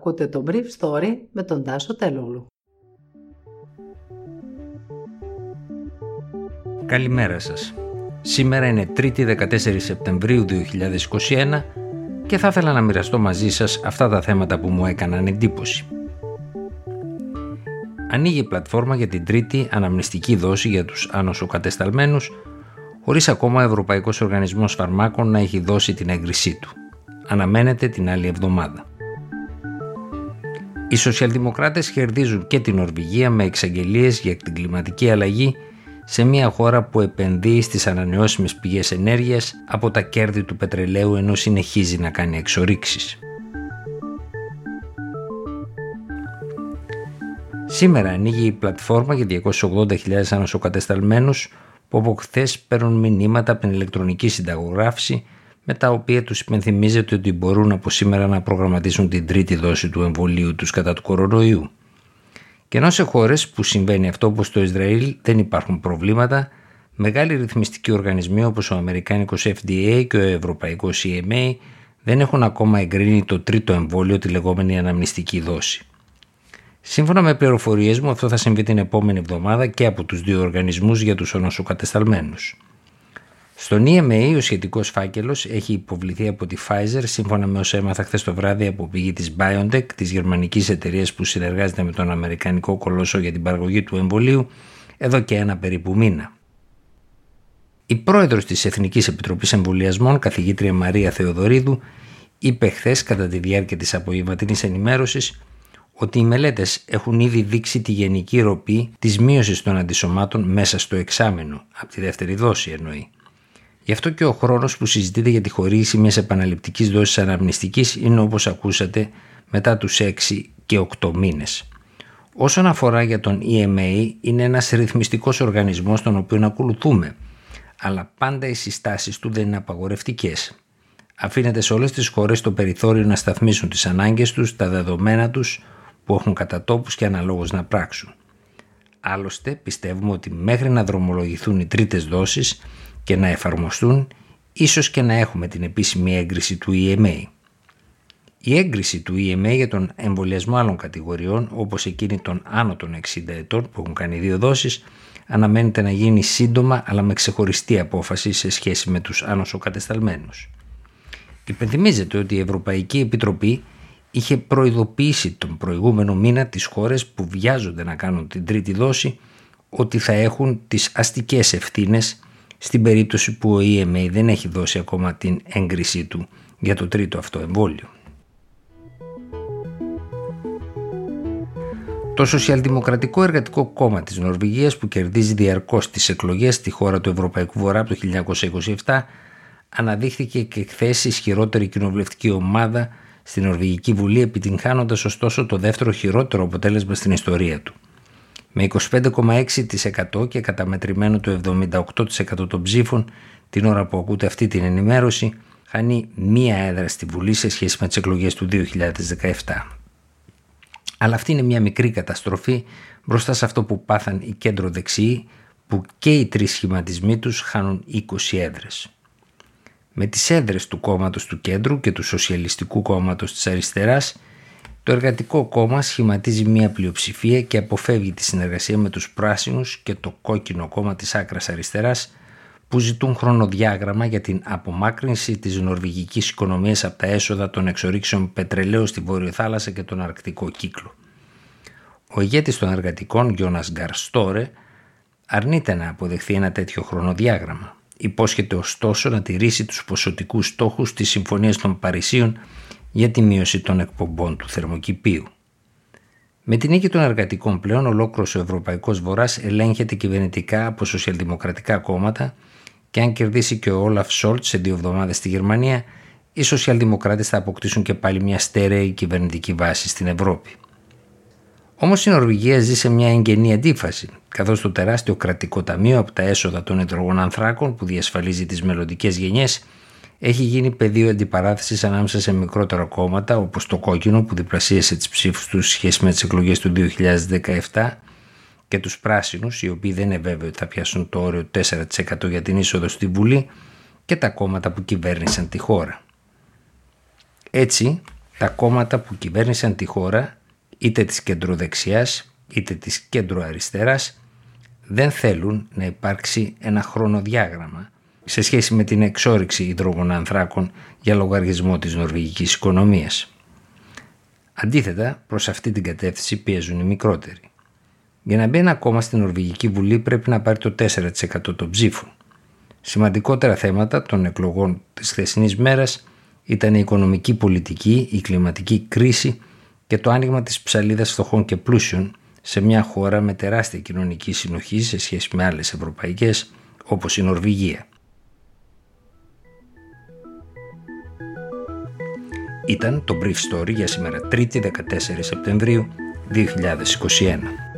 Ακούτε το Brief Story με τον Τάσο Τελούλου. Καλημέρα σας. Σήμερα είναι 3η 14 Σεπτεμβρίου 2021 και θα ήθελα να μοιραστώ μαζί σας αυτά τα θέματα που μου έκαναν εντύπωση. Ανοίγει η πλατφόρμα για την τρίτη αναμνηστική δόση για τους άνοσοκατεσταλμένους χωρίς ακόμα ο Ευρωπαϊκός Οργανισμός Φαρμάκων να έχει δώσει την έγκρισή του. Αναμένεται την άλλη εβδομάδα. Οι σοσιαλδημοκράτες κερδίζουν και την Νορβηγία με εξαγγελίες για την κλιματική αλλαγή σε μια χώρα που επενδύει στις ανανεώσιμες πηγές ενέργειας από τα κέρδη του πετρελαίου ενώ συνεχίζει να κάνει εξορίξεις. Σήμερα ανοίγει η πλατφόρμα για 280.000 ανασοκατεσταλμένους που από χθες παίρνουν μηνύματα από την ηλεκτρονική συνταγογράφηση με τα οποία τους υπενθυμίζεται ότι μπορούν από σήμερα να προγραμματίσουν την τρίτη δόση του εμβολίου τους κατά του κορονοϊού. Και ενώ σε χώρες που συμβαίνει αυτό όπως το Ισραήλ δεν υπάρχουν προβλήματα, μεγάλοι ρυθμιστικοί οργανισμοί όπως ο Αμερικάνικος FDA και ο Ευρωπαϊκός EMA δεν έχουν ακόμα εγκρίνει το τρίτο εμβόλιο, τη λεγόμενη αναμνηστική δόση. Σύμφωνα με πληροφορίες μου, αυτό θα συμβεί την επόμενη εβδομάδα και από τους δύο οργανισμούς για τους ονοσοκατεσταλμένους. Στον EMA ο σχετικός φάκελος έχει υποβληθεί από τη Pfizer σύμφωνα με όσα έμαθα χθες το βράδυ από πηγή της BioNTech, της γερμανικής εταιρείας που συνεργάζεται με τον Αμερικανικό κολόσο για την παραγωγή του εμβολίου, εδώ και ένα περίπου μήνα. Η πρόεδρος της Εθνικής Επιτροπής Εμβολιασμών, καθηγήτρια Μαρία Θεοδωρίδου, είπε χθες κατά τη διάρκεια της απογευματινής ενημέρωσης ότι οι μελέτες έχουν ήδη δείξει τη γενική ροπή της μείωσης των αντισωμάτων μέσα στο εξάμενο, από τη δεύτερη δόση εννοεί. Γι' αυτό και ο χρόνος που συζητείται για τη χορήγηση μιας επαναληπτικής δόσης αναμνηστικής είναι όπως ακούσατε μετά τους 6 και 8 μήνες. Όσον αφορά για τον EMA, είναι ένας ρυθμιστικός οργανισμός τον οποίο ακολουθούμε, αλλά πάντα οι συστάσεις του δεν είναι απαγορευτικές. Αφήνεται σε όλες τις χώρες το περιθώριο να σταθμίσουν τις ανάγκες τους, τα δεδομένα τους που έχουν κατά τόπους και αναλόγως να πράξουν. Άλλωστε, πιστεύουμε ότι μέχρι να δρομολογηθούν οι τρίτες δόσεις και να εφαρμοστούν, ίσως και να έχουμε την επίσημη έγκριση του EMA. Η έγκριση του EMA για τον εμβολιασμό άλλων κατηγοριών, όπως εκείνη των άνω των 60 ετών που έχουν κάνει δύο δόσεις, αναμένεται να γίνει σύντομα αλλά με ξεχωριστή απόφαση σε σχέση με τους άνοσοκατεσταλμένους. Υπενθυμίζεται ότι η Ευρωπαϊκή Επιτροπή είχε προειδοποιήσει τον προηγούμενο μήνα τις χώρες που βιάζονται να κάνουν την τρίτη δόση ότι θα έχουν τις αστικές ευθύνες στην περίπτωση που ο EMA δεν έχει δώσει ακόμα την έγκρισή του για το τρίτο αυτό εμβόλιο. Το Σοσιαλδημοκρατικό Εργατικό Κόμμα της Νορβηγίας που κερδίζει διαρκώς τις εκλογές στη χώρα του Ευρωπαϊκού Βορρά από το 1927 αναδείχθηκε και χθε ισχυρότερη κοινοβουλευτική ομάδα στην Νορβηγική Βουλή επιτυγχάνοντας ωστόσο το δεύτερο χειρότερο αποτέλεσμα στην ιστορία του με 25,6% και καταμετρημένο το 78% των ψήφων την ώρα που ακούτε αυτή την ενημέρωση χάνει μία έδρα στη Βουλή σε σχέση με τις εκλογές του 2017. Αλλά αυτή είναι μια μικρή καταστροφή μπροστά σε αυτό που πάθαν οι κέντρο δεξιοί που και οι τρεις σχηματισμοί τους χάνουν 20 έδρες. Με τις έδρες του κόμματος του κέντρου και του σοσιαλιστικού κόμματος της αριστεράς το Εργατικό Κόμμα σχηματίζει μια πλειοψηφία και αποφεύγει τη συνεργασία με τους πράσινους και το κόκκινο κόμμα της άκρας αριστεράς που ζητούν χρονοδιάγραμμα για την απομάκρυνση της νορβηγικής οικονομίας από τα έσοδα των εξορίξεων πετρελαίου στη Βόρειο Θάλασσα και τον Αρκτικό κύκλο. Ο ηγέτης των εργατικών, Γιώνας Γκαρστόρε, αρνείται να αποδεχθεί ένα τέτοιο χρονοδιάγραμμα. Υπόσχεται ωστόσο να τηρήσει τους ποσοτικούς στόχους της Συμφωνίας των Παρισίων για τη μείωση των εκπομπών του θερμοκηπίου. Με την νίκη των εργατικών πλέον, ολόκληρος ο Ευρωπαϊκός Βορράς ελέγχεται κυβερνητικά από σοσιαλδημοκρατικά κόμματα και αν κερδίσει και ο Όλαφ Σόλτς σε δύο εβδομάδες στη Γερμανία, οι σοσιαλδημοκράτες θα αποκτήσουν και πάλι μια στέρεη κυβερνητική βάση στην Ευρώπη. Όμως η Νορβηγία ζει σε μια εγγενή αντίφαση, καθώς το τεράστιο κρατικό ταμείο από τα έσοδα των υδρογων ανθράκων που διασφαλίζει τις μελλοντικές γενιές έχει γίνει πεδίο αντιπαράθεσης ανάμεσα σε μικρότερα κόμματα όπως το κόκκινο που διπλασίασε τις ψήφους τους σχέση με τις εκλογές του 2017 και τους πράσινους, οι οποίοι δεν είναι βέβαιοι ότι θα πιάσουν το όριο 4% για την είσοδο στη Βουλή και τα κόμματα που κυβέρνησαν τη χώρα. Έτσι, τα κόμματα που κυβέρνησαν τη χώρα είτε της κεντροδεξιάς είτε της κεντροαριστεράς δεν θέλουν να υπάρξει ένα χρονοδιάγραμμα σε σχέση με την εξόριξη υδρογονανθράκων για λογαριασμό της νορβηγικής οικονομίας. Αντίθετα, προς αυτή την κατεύθυνση πιέζουν οι μικρότεροι. Για να μπει ένα κόμμα στην Νορβηγική Βουλή πρέπει να πάρει το 4% των ψήφων. Σημαντικότερα θέματα των εκλογών της χθεσινής μέρας ήταν η οικονομική πολιτική, η κλιματική κρίση και το άνοιγμα της ψαλίδας φτωχών και πλούσιων σε μια χώρα με τεράστια κοινωνική συνοχή σε σχέση με άλλες ευρωπαϊκές όπως η Νορβηγία. Ήταν το Brief Story για σήμερα 3η 14 Σεπτεμβρίου 2021.